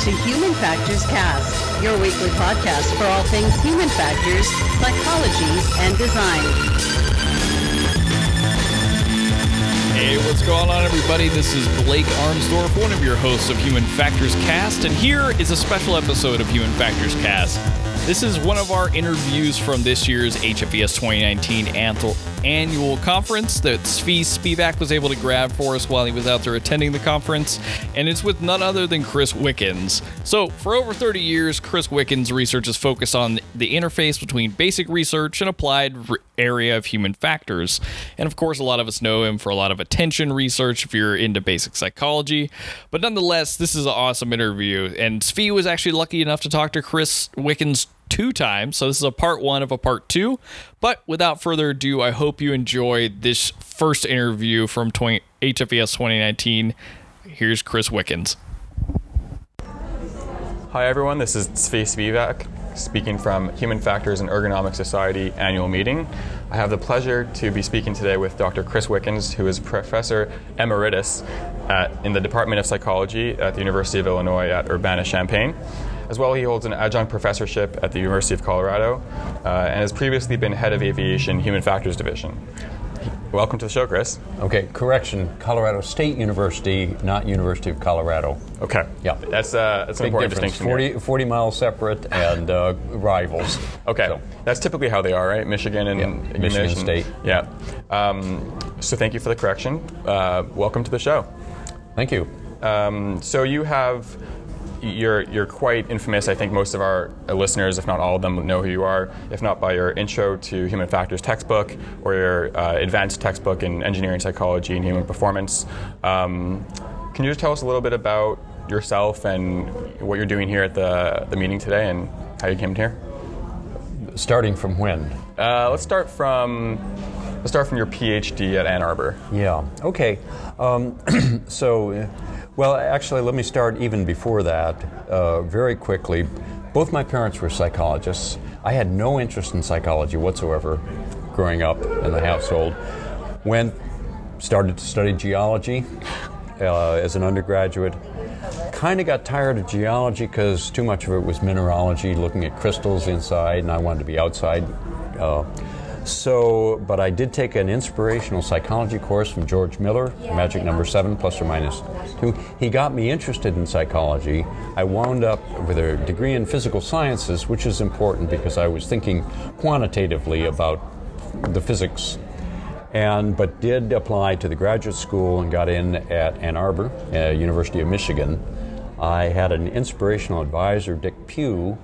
to Human Factors Cast, your weekly podcast for all things human factors, psychology, and design. Hey, what's going on, everybody? This is Blake Arnsdorff, one of your hosts of Human Factors Cast, and here is a special episode of Human Factors Cast. This is one of our interviews from this year's HFES 2019 annual conference that Svi Spivak was able to grab for us while he was out there attending the conference, and it's with none other than Chris Wickens. So, for over 30 years, Chris Wickens' research is focused on the interface between basic research and applied area of human factors. And of course, a lot of us know him for a lot of attention research if you're into basic psychology. But nonetheless, this is an awesome interview, and Svi was actually lucky enough to talk to Chris Wickens two times. So this is a part one of a part two. But without further ado, I hope you enjoy this first interview from 20, HFES 2019. Here's Chris Wickens. Hi everyone, this is Svi Spivak speaking from Human Factors and Ergonomic Society annual meeting. I have the pleasure to be speaking today with Dr. Chris Wickens, who is Professor Emeritus at, in the Department of Psychology at the University of Illinois at Urbana-Champaign. As well, he holds an adjunct professorship at the University of Colorado uh, and has previously been head of aviation human factors division. Welcome to the show, Chris. Okay, correction. Colorado State University, not University of Colorado. Okay. Yeah. That's, uh, that's an important difference. distinction. 40, 40 miles separate and uh, rivals. Okay. So, That's typically how they are, right? Michigan and Yeah, Michigan State. Yeah. Um, so thank you for the correction. Uh, welcome to the show. thank you. Um, so you have you're you're quite infamous. I think most of our listeners, if not all of them, know who you are. If not by your intro to human factors textbook or your uh, advanced textbook in engineering psychology and human performance. Um, can you just tell us a little bit about yourself and what you're doing here at the the meeting today and how you came here? Starting from when? Uh, let's start from let's start from your PhD at Ann Arbor. Yeah. Okay. Um, so, well, actually, let me start even before that. Uh, very quickly, both my parents were psychologists. I had no interest in psychology whatsoever growing up in the household. Went, started to study geology uh, as an undergraduate. Kind of got tired of geology because too much of it was mineralogy, looking at crystals inside, and I wanted to be outside. Uh, so, but I did take an inspirational psychology course from George Miller, Magic Number Seven, plus or minus two. He got me interested in psychology. I wound up with a degree in physical sciences, which is important because I was thinking quantitatively about the physics and but did apply to the graduate school and got in at Ann Arbor, uh, University of Michigan. I had an inspirational advisor, Dick Pew,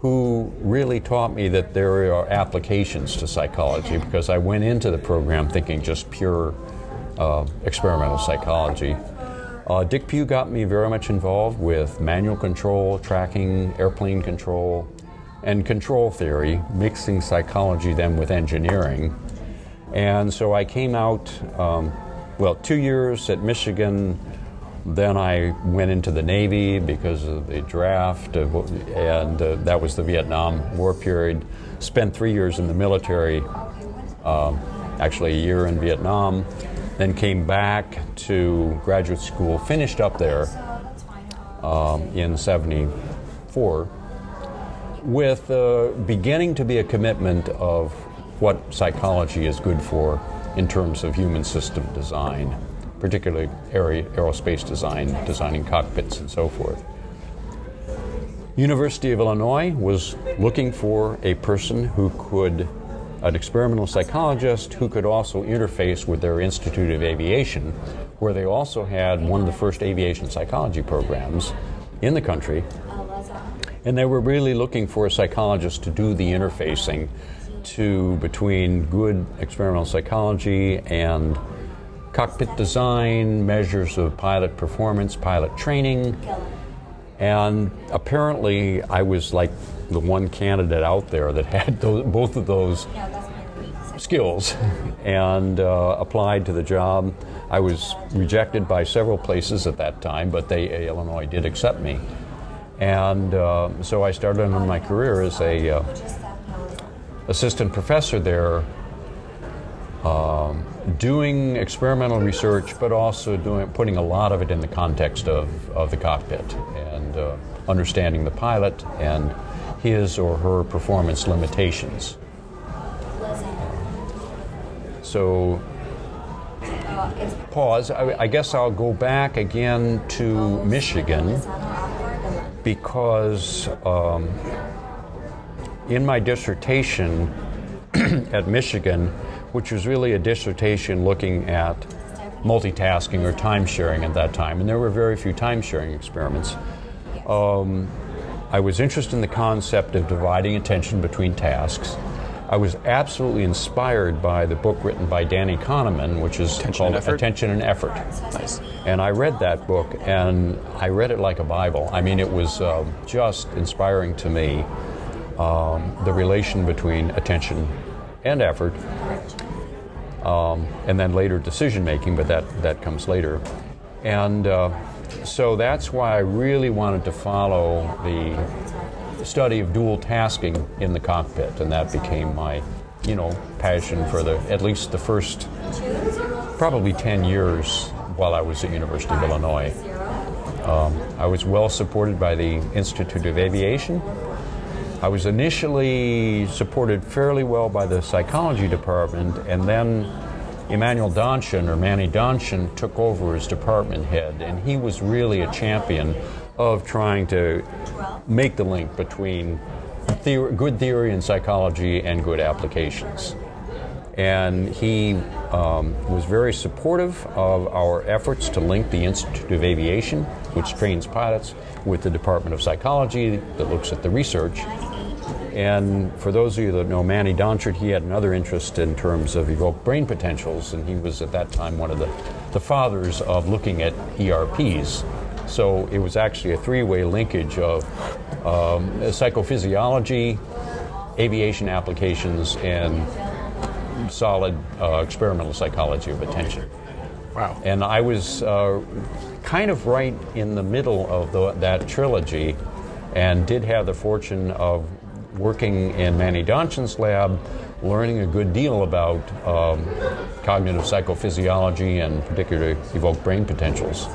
who really taught me that there are applications to psychology because I went into the program thinking just pure uh, experimental psychology. Uh, Dick Pew got me very much involved with manual control, tracking, airplane control, and control theory, mixing psychology then with engineering. And so I came out, um, well, two years at Michigan. Then I went into the Navy because of the draft, uh, and uh, that was the Vietnam War period. Spent three years in the military, um, actually a year in Vietnam. Then came back to graduate school, finished up there um, in 74 with uh, beginning to be a commitment of what psychology is good for in terms of human system design, particularly aer- aerospace design, designing cockpits and so forth. University of Illinois was looking for a person who could, an experimental psychologist who could also interface with their Institute of Aviation, where they also had one of the first aviation psychology programs in the country. And they were really looking for a psychologist to do the interfacing to between good experimental psychology and cockpit design, measures of pilot performance, pilot training. And apparently, I was like the one candidate out there that had those, both of those skills and uh, applied to the job. I was rejected by several places at that time, but they, Illinois did accept me. And uh, so I started on my career as a uh, assistant professor there um, doing experimental research, but also doing putting a lot of it in the context of, of the cockpit and uh, understanding the pilot and his or her performance limitations. So, pause. I, I guess I'll go back again to Michigan because um, in my dissertation at Michigan, which was really a dissertation looking at multitasking or time sharing at that time, and there were very few time sharing experiments. Um, I was interested in the concept of dividing attention between tasks. I was absolutely inspired by the book written by Danny Kahneman, which is Attention called and Attention and Effort. Nice. And I read that book, and I read it like a Bible. I mean, it was um, just inspiring to me um, the relation between attention and effort, um, and then later decision making, but that, that comes later. And uh, so that's why I really wanted to follow the study of dual tasking in the cockpit, and that became my, you know, passion for the at least the first probably 10 years while I was at University of Illinois. Um, I was well supported by the Institute of Aviation. I was initially supported fairly well by the psychology department, and then Emanuel Donchin, or Manny Donchin, took over as department head, and he was really a champion of trying to make the link between good theory in psychology and good applications. And he um, was very supportive of our efforts to link the Institute of Aviation, which trains pilots, with the Department of Psychology that looks at the research. And for those of you that know Manny Donchin, he had another interest in terms of evoked brain potentials, and he was at that time one of the, the fathers of looking at ERPs. So it was actually a three way linkage of um, psychophysiology, aviation applications, and solid uh, experimental psychology of attention. Wow. And I was uh, kind of right in the middle of the, that trilogy and did have the fortune of working in Manny Donchin's lab, learning a good deal about um, cognitive psychophysiology and particularly evoked brain potentials,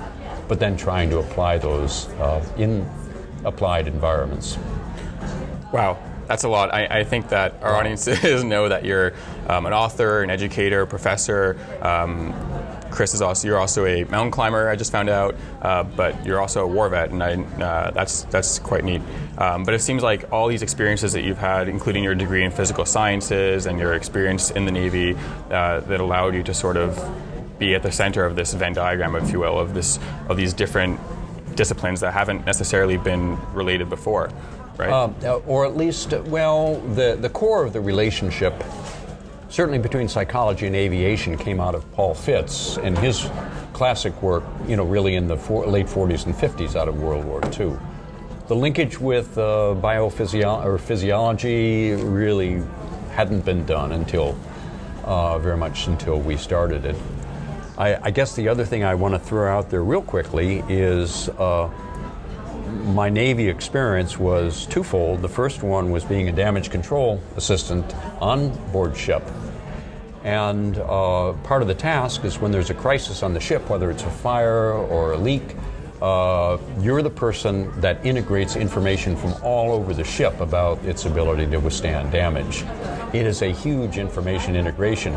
but then trying to apply those uh, in applied environments. Wow, that's a lot. I, I think that our audiences know that you're um, an author, an educator, professor. Um, Chris is also you're also a mountain climber. I just found out, uh, but you're also a war vet, and I, uh, that's that's quite neat. Um, but it seems like all these experiences that you've had, including your degree in physical sciences and your experience in the Navy, uh, that allowed you to sort of be at the center of this Venn diagram, if you will, of this of these different disciplines that haven't necessarily been related before, right? Um, or at least, well, the, the core of the relationship, certainly between psychology and aviation, came out of Paul Fitts and his classic work, you know, really in the late 40s and 50s out of World War II. The linkage with uh, biophysio- or physiology really hadn't been done until uh, very much until we started it. I, I guess the other thing I want to throw out there real quickly is uh, my Navy experience was twofold. The first one was being a damage control assistant on board ship. And uh, part of the task is when there's a crisis on the ship, whether it's a fire or a leak, uh, you're the person that integrates information from all over the ship about its ability to withstand damage. It is a huge information integration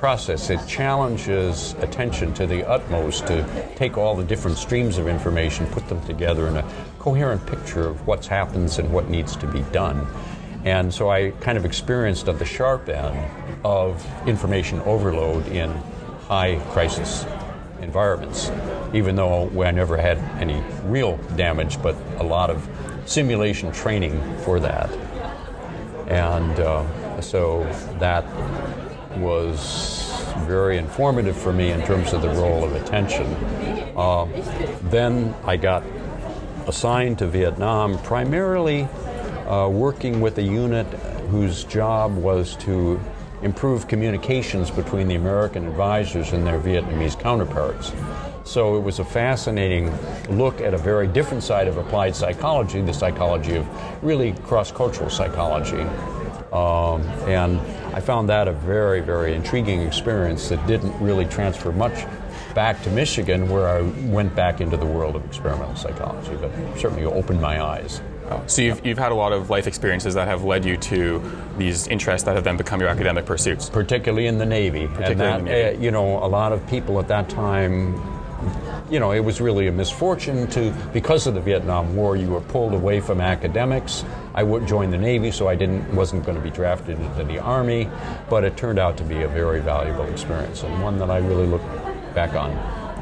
process. It challenges attention to the utmost to take all the different streams of information, put them together in a coherent picture of what happens and what needs to be done. And so I kind of experienced at the sharp end of information overload in high crisis environments, even though I never had any real damage, but a lot of simulation training for that. And uh, so that was very informative for me in terms of the role of attention. Uh, then I got assigned to Vietnam primarily uh, working with a unit whose job was to improve communications between the American advisors and their Vietnamese counterparts. So it was a fascinating look at a very different side of applied psychology, the psychology of really cross cultural psychology. Um, and I found that a very, very intriguing experience that didn't really transfer much back to Michigan, where I went back into the world of experimental psychology, but certainly opened my eyes. So you've, you've had a lot of life experiences that have led you to these interests that have then become your academic pursuits. Particularly in the Navy. Particularly and that, in the Navy. uh, you know, a lot of people at that time, you know, it was really a misfortune to, because of the Vietnam War, you were pulled away from academics. I would join the Navy, so I didn't wasn't going to be drafted into the Army, but it turned out to be a very valuable experience and one that I really look back on.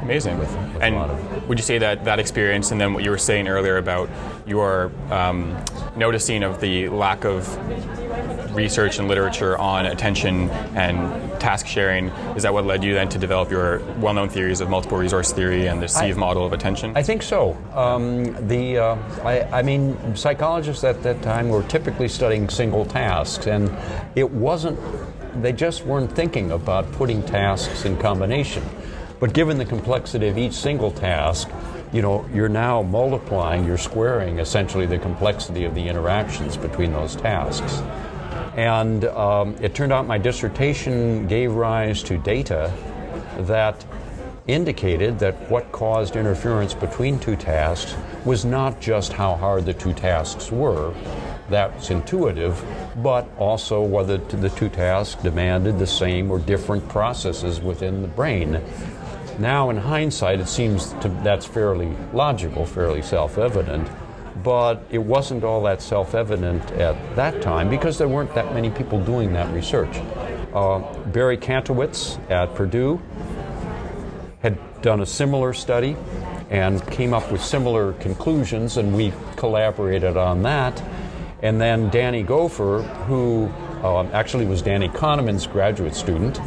Amazing. With- with and of- would you say that that experience and then what you were saying earlier about your um, noticing of the lack of research and literature on attention and task sharing, is that what led you then to develop your well-known theories of multiple resource theory and the SEEV model of attention? I think so. Um, the uh, I, I mean, psychologists at that time were typically studying single tasks, and it wasn't. They just weren't thinking about putting tasks in combination. But given the complexity of each single task, you know, you're now multiplying, you're squaring essentially the complexity of the interactions between those tasks. And um, it turned out my dissertation gave rise to data that indicated that what caused interference between two tasks was not just how hard the two tasks were, that's intuitive, but also whether the two tasks demanded the same or different processes within the brain. Now, in hindsight, it seems to, that's fairly logical, fairly self evident, but it wasn't all that self evident at that time because there weren't that many people doing that research. Uh, Barry Kantowitz at Purdue had done a similar study and came up with similar conclusions, and we collaborated on that. And then Danny Gopher, who um, actually was Danny Kahneman's graduate student,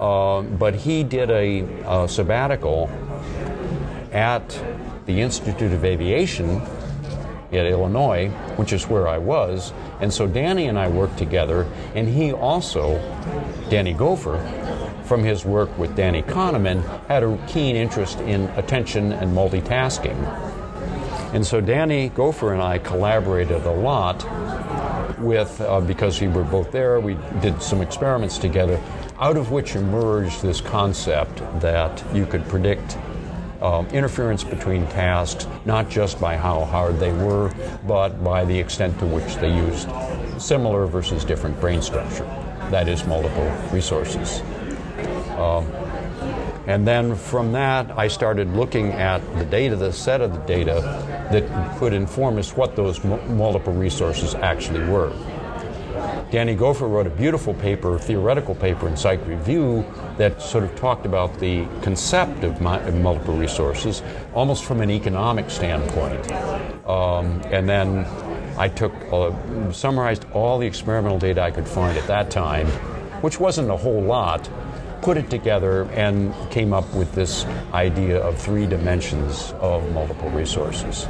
um, but he did a, a sabbatical at the Institute of Aviation at Illinois, which is where I was. And so Danny and I worked together, and he also, Danny Gopher, from his work with Danny Kahneman, had a keen interest in attention and multitasking. And so Danny Gopher and I collaborated a lot with, uh, because we were both there, we did some experiments together, out of which emerged this concept that you could predict um, interference between tasks, not just by how hard they were, but by the extent to which they used similar versus different brain structure. That is, multiple resources. Um, and then from that, I started looking at the data, the set of the data that could inform us what those mu- multiple resources actually were. Danny Gopher wrote a beautiful paper, theoretical paper in Psych Review that sort of talked about the concept of, multiple resources almost from an economic standpoint. Um, and then I took, uh, summarized all the experimental data I could find at that time, which wasn't a whole lot, put it together and came up with this idea of three dimensions of multiple resources,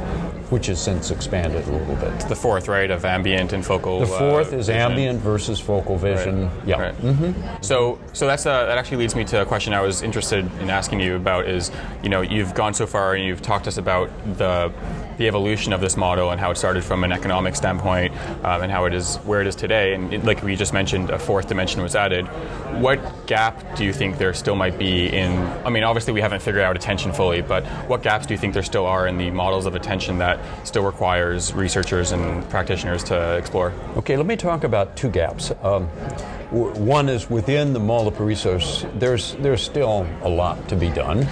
which has since expanded a little bit. the fourth, right, of ambient and focal. The fourth uh, is vision. ambient versus focal vision. Yeah. Right. So, so that's uh, that actually leads me to a question I was interested in asking you about. Is you know you've gone so far and you've talked to us about the the evolution of this model and how it started from an economic standpoint um, and how it is where it is today. And it, like we just mentioned, a fourth dimension was added. What gap do you think there still might be in? I mean, obviously we haven't figured out attention fully, but what gaps do you think there still are in the models of attention that still requires researchers and practitioners to explore? Okay, let me talk about two gaps. Um, one is within the multiple resource. There's there's still a lot to be done,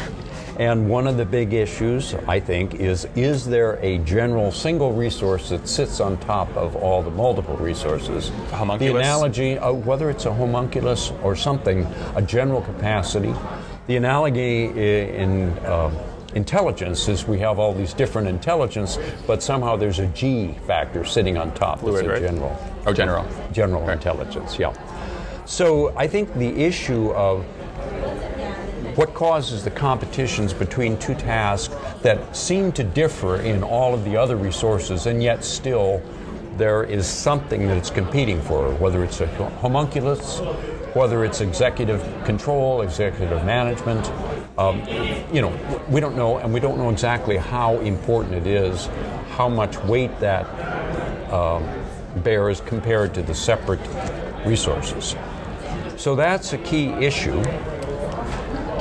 and one of the big issues I think is is there a general single resource that sits on top of all the multiple resources? homunculus? The analogy, uh, whether it's a homunculus or something, a general capacity. The analogy in uh, intelligence is we have all these different intelligence, but somehow there's a G factor sitting on top. Fluid, that's a right? general Oh, general. general Right. intelligence, yeah. So I think the issue of what causes the competitions between two tasks that seem to differ in all of the other resources, and yet still there is something that it's competing for, whether it's a homunculus, whether it's executive control, executive management. Um, you know, we don't know, and we don't know exactly how important it is, how much weight that um, bear as compared to the separate resources. So that's a key issue.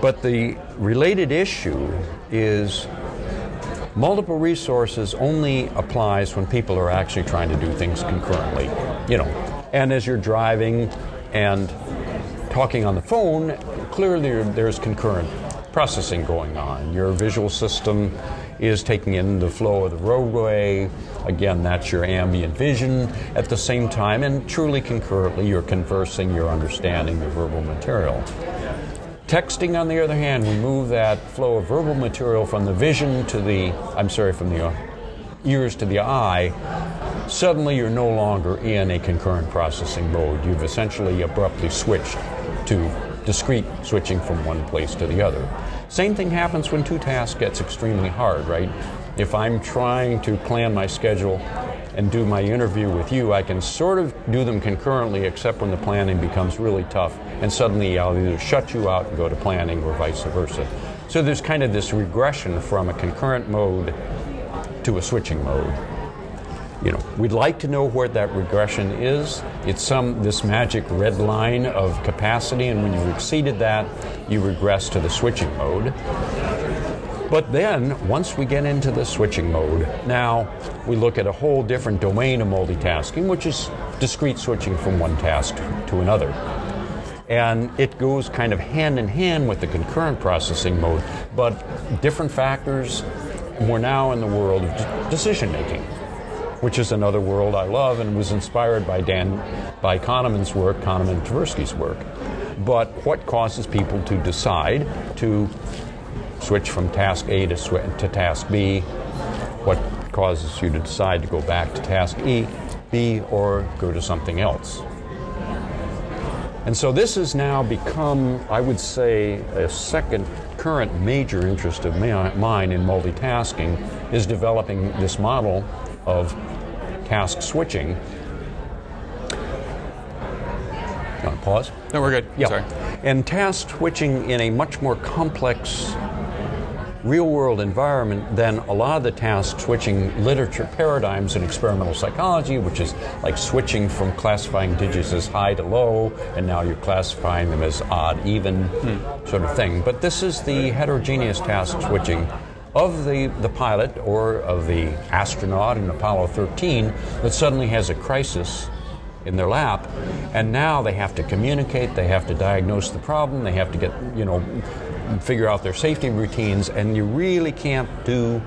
But the related issue is multiple resources only applies when people are actually trying to do things concurrently. You know, and as you're driving and talking on the phone, clearly there's concurrent processing going on. Your visual system is taking in the flow of the roadway. Again, that's your ambient vision. At the same time, and truly concurrently, you're conversing, you're understanding the verbal material. Texting, on the other hand, we move that flow of verbal material from the vision to the, I'm sorry, from the ears to the eye. Suddenly, you're no longer in a concurrent processing mode. You've essentially abruptly switched to discrete switching from one place to the other. Same thing happens when two tasks gets extremely hard, right? If I'm trying to plan my schedule and do my interview with you, I can sort of do them concurrently, except when the planning becomes really tough, and suddenly I'll either shut you out and go to planning or vice versa. So there's kind of this regression from a concurrent mode to a switching mode. You know, we'd like to know where that regression is. It's some this magic red line of capacity, and when you've exceeded that, you regress to the switching mode. But then, once we get into the switching mode, now we look at a whole different domain of multitasking, which is discrete switching from one task to another. And it goes kind of hand in hand with the concurrent processing mode, but different factors. We're now in the world of decision making, which is another world I love and was inspired by Dan, by Kahneman's work, Kahneman Tversky's work. But what causes people to decide to switch from task A to, sw- to task B? What causes you to decide to go back to task E, B, or go to something else? And so this has now become, I would say, a second current major interest of mine in multitasking is developing this model of task switching. You want to pause? No, we're good. Yeah. Sorry. And task switching in a much more complex real world environment than a lot of the task switching literature paradigms in experimental psychology, which is like switching from classifying digits as high to low, and now you're classifying them as odd, even hmm. sort of thing. But this is the heterogeneous task switching of the, the pilot or of the astronaut in Apollo 13 that suddenly has a crisis in their lap, and now they have to communicate, they have to diagnose the problem, they have to get, you know, figure out their safety routines, and you really can't do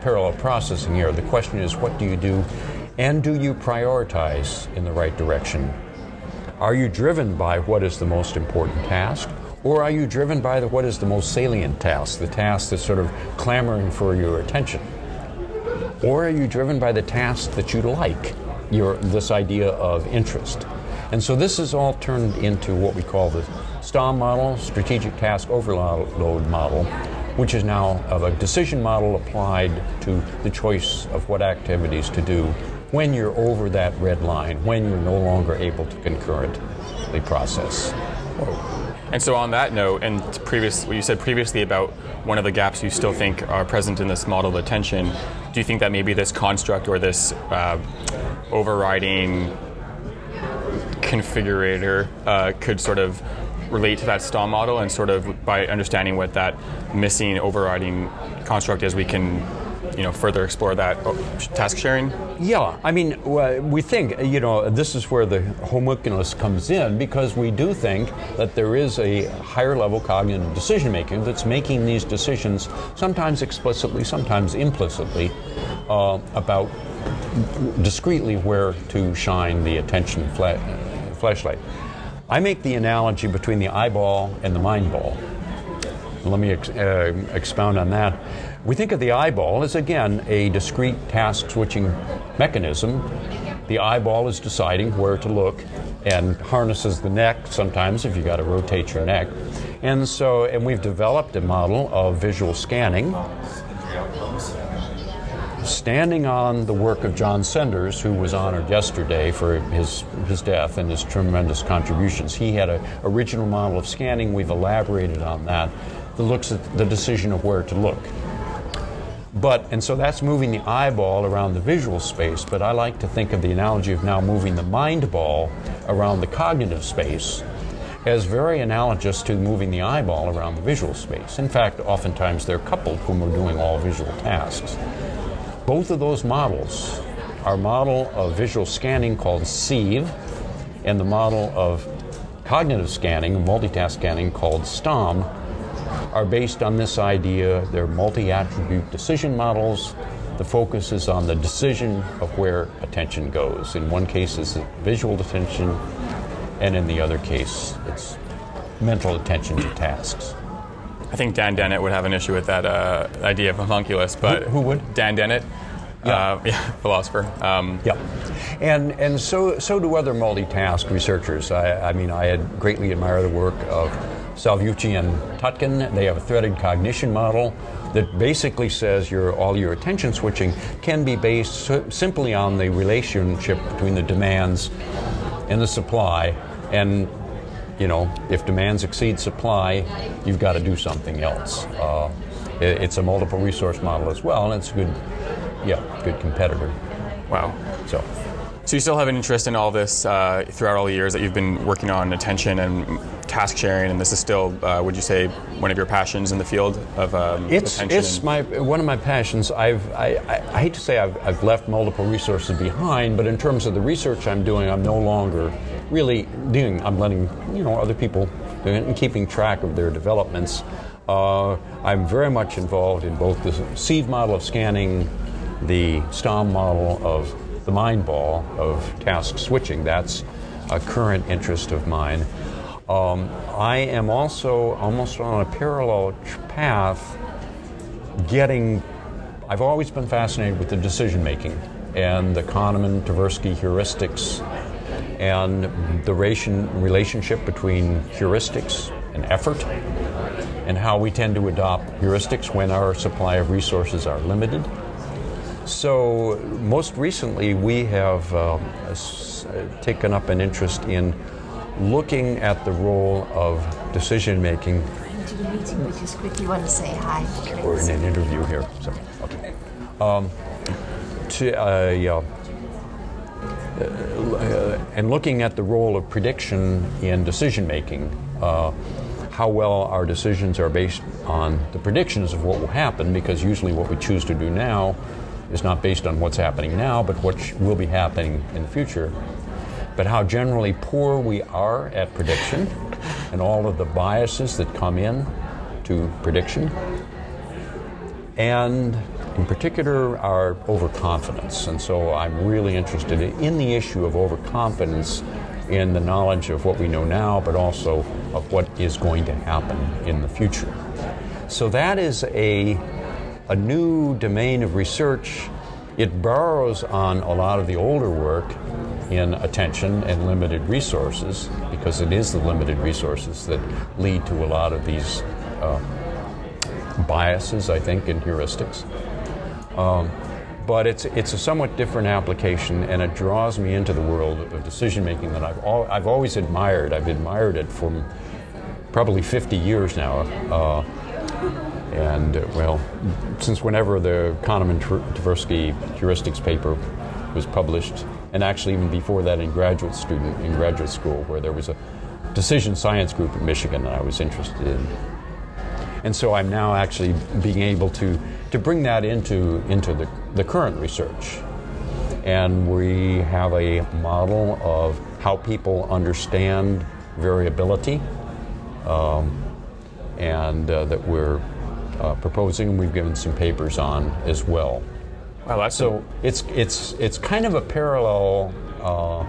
parallel processing here. The question is, what do you do, and do you prioritize in the right direction? Are you driven by what is the most important task? Or are you driven by the, what is the most salient task, the task that's sort of clamoring for your attention? Or are you driven by the task that you like, your, this idea of interest? And so this is all turned into what we call the STOM model, Strategic Task Overload Model, which is now of a decision model applied to the choice of what activities to do when you're over that red line, when you're no longer able to concurrently process. And so, on that note, and previous, what you said previously about one of the gaps you still think are present in this model of attention, do you think that maybe this construct or this uh, overriding configurator uh, could sort of relate to that STOM model, and sort of by understanding what that missing overriding construct is, we can you know further explore that uh, task sharing Yeah, I mean, we think, you know, this is where the homunculus comes in because we do think that there is a higher level cognitive decision making that's making these decisions, sometimes explicitly, sometimes implicitly, uh, about discreetly where to shine the attention fla- flashlight. I make the analogy between the eyeball and the mind ball. Let me ex- uh, expound on that. We think of the eyeball as, again, a discrete task switching mechanism. The eyeball is deciding where to look and harnesses the neck sometimes if you've got to rotate your neck. And so, and we've developed a model of visual scanning standing on the work of John Senders, who was honored yesterday for his, his death and his tremendous contributions. He had an original model of scanning. We've elaborated on that that looks at the decision of where to look. But, and so that's moving the eyeball around the visual space, but I like to think of the analogy of now moving the mind ball around the cognitive space as very analogous to moving the eyeball around the visual space. In fact, oftentimes they're coupled when we're doing all visual tasks. Both of those models, our model of visual scanning called SEEV, and the model of cognitive scanning, multitask scanning called STOM, are based on this idea. They're multi attribute decision models. The focus is on the decision of where attention goes. In one case, it's visual attention, and in the other case, it's mental attention to tasks. I think Dan Dennett would have an issue with that uh, idea of homunculus, but Who- who would? Dan Dennett, Yeah. uh, yeah philosopher. Um, Yep. And, and so, so do other multitask researchers. I, I mean, I had greatly admire the work of Salvucci and Taatgen. They have a threaded cognition model that basically says your, all your attention switching can be based si- simply on the relationship between the demands and the supply. And, you know, if demands exceed supply, you've got to do something else. Uh, it- it's a multiple resource model as well, and it's a good, yeah, good competitor. wow. So. So you still have an interest in all this uh, throughout all the years that you've been working on attention and task sharing, and this is still, uh, would you say, one of your passions in the field of um, It's attention? it's my one of my passions. I've I, I, I hate to say I've, I've left multiple resources behind, but in terms of the research I'm doing, I'm no longer really doing. I'm letting you know other people do it and keeping track of their developments. Uh, I'm very much involved in both the SEEV model of scanning, the STOM model of the mind ball of task switching. That's a current interest of mine. Um, I am also almost on a parallel path getting I've always been fascinated with the decision making and the Kahneman Tversky heuristics and the ration, relationship between heuristics and effort and how we tend to adopt heuristics when our supply of resources are limited. So, most recently, we have uh, taken up an interest in looking at the role of decision making meeting, just quickly want to say hi. we're in an interview here. So, okay. Um, to, uh, yeah. Uh, and looking at the role of prediction in decision making, uh, how well our decisions are based on the predictions of what will happen, because usually what we choose to do now is not based on what's happening now, but what will be happening in the future. But how generally poor we are at prediction and all of the biases that come in to prediction and in particular our overconfidence. And so I'm really interested in the issue of overconfidence in the knowledge of what we know now, but also of what is going to happen in the future. So that is a, a new domain of research. It borrows on a lot of the older work in attention and limited resources, because it is the limited resources that lead to a lot of these uh, biases, I think, in heuristics. Um, but it's, it's a somewhat different application, and it draws me into the world of decision making that I've, al- I've always admired. I've admired it for probably 50 years now. Uh, and, uh, well, since whenever the Kahneman Tversky heuristics paper was published, and actually even before that in graduate student in graduate school, where there was a decision science group at Michigan that I was interested in. And so I'm now actually being able to, to bring that into, into the, the current research. And we have a model of how people understand variability um, and uh, that we're uh, proposing, and we've given some papers on as well. Wow, that's So it's, it's, it's kind of a parallel uh,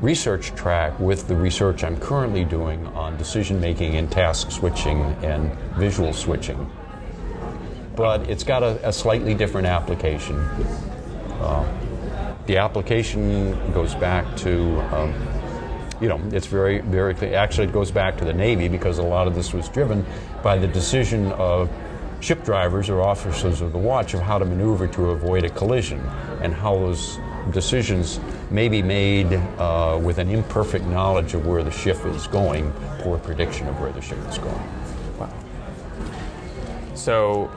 research track with the research I'm currently doing on decision making and task switching and visual switching. But it's got a, a slightly different application. Uh, the application goes back to, um, you know, it's very, very, actually, it goes back to the Navy because a lot of this was driven by the decision of ship drivers or officers of the watch of how to maneuver to avoid a collision and how those decisions may be made uh, with an imperfect knowledge of where the ship is going, poor prediction of where the ship is going. So,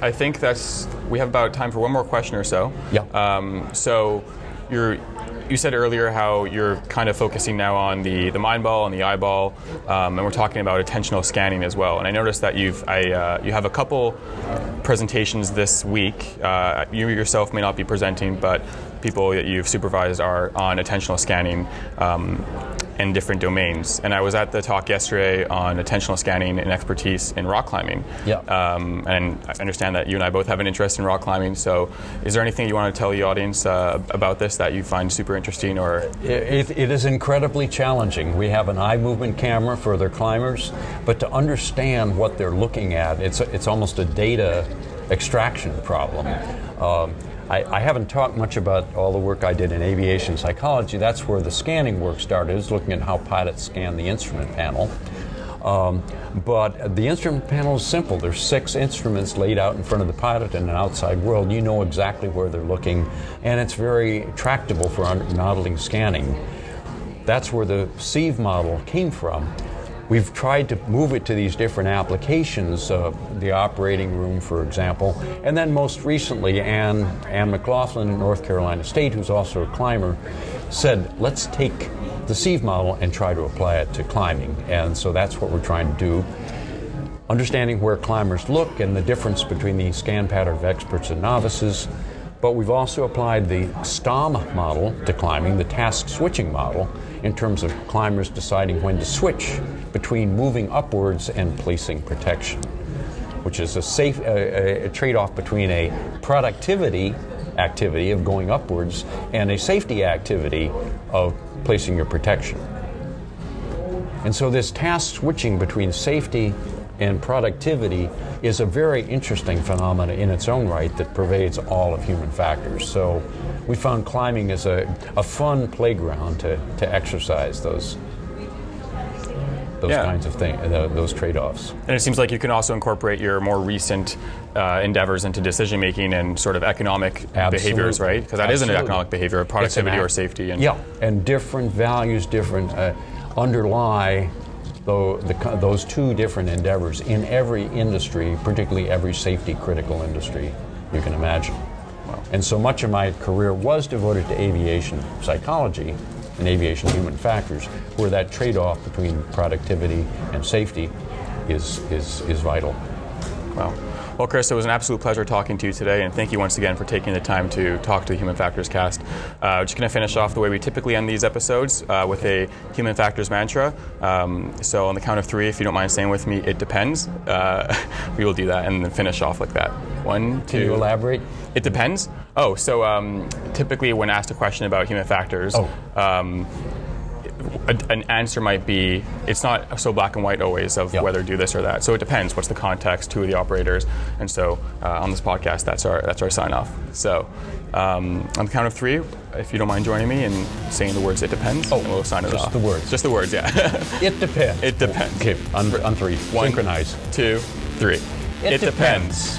I think that's we have about time for one more question or so. Yeah. Um, so you're you said earlier how you're kind of focusing now on the, the mind ball and the eyeball, um, and we're talking about attentional scanning as well. And I noticed that you've I, uh, you have a couple presentations this week. Uh, you yourself may not be presenting, but people that you've supervised are on attentional scanning. Um, in different domains. And I was at the talk yesterday on attentional scanning and expertise in rock climbing. Yeah. Um, and I understand that you and I both have an interest in rock climbing. So, is there anything you want to tell the audience uh, about this that you find super interesting, or It, it is incredibly challenging. We have an eye movement camera for their climbers, but to understand what they're looking at, it's, it's almost a data extraction problem. Um, I, I haven't talked much about all the work I did in aviation psychology. That's where the scanning work started, is looking at how pilots scan the instrument panel. Um, but the instrument panel is simple. There's six instruments laid out in front of the pilot in an outside world. You know exactly where they're looking, and it's very tractable for modeling scanning. That's where the SEEV model came from. We've tried to move it to these different applications, uh, the operating room, for example, and then most recently, Anne, Anne McLaughlin in North Carolina State, who's also a climber, said, let's take the SEEV model and try to apply it to climbing. And so that's what we're trying to do. Understanding where climbers look and the difference between the scan pattern of experts and novices. But we've also applied the STOM model to climbing, the task switching model, in terms of climbers deciding when to switch between moving upwards and placing protection, which is a safe a, a trade-off between a productivity activity of going upwards and a safety activity of placing your protection. And so this task switching between safety and productivity is a very interesting phenomenon in its own right that pervades all of human factors. So we found climbing is a, a fun playground to, to exercise those those Yeah. kinds of things, those trade-offs. And it seems like you can also incorporate your more recent uh, endeavors into decision making and sort of economic behaviors, right? Because that is an economic behavior, an productivity or safety. And yeah, and different values, different uh, underlie tho- the, those two different endeavors in every industry, particularly every safety critical industry you can imagine. And so much of my career was devoted to aviation psychology and aviation human factors, where that trade-off between productivity and safety is, is, is vital. Wow. Well, Chris, it was an absolute pleasure talking to you today, and thank you once again for taking the time to talk to the Human Factors cast. Uh, just going to finish off the way we typically end these episodes uh, with a Human Factors mantra. Um, so, on the count of three, if you don't mind saying with me, it depends, uh, we will do that and then finish off like that. One, two. Can you elaborate? It depends. Oh, so um, typically when asked a question about human factors, Oh. um, a, an answer might be it's not so black and white always of Yeah. whether do this or that. So it depends. What's the context? Who are the operators? And so uh, on this podcast, that's our that's our sign off. So um, on the count of three, if you don't mind joining me and saying the words "it depends," Oh, and we'll sign it just off. Just the words. Just the words. Yeah. It depends. It depends. Okay, on, on three. One, Synchronize. two, three. It depends.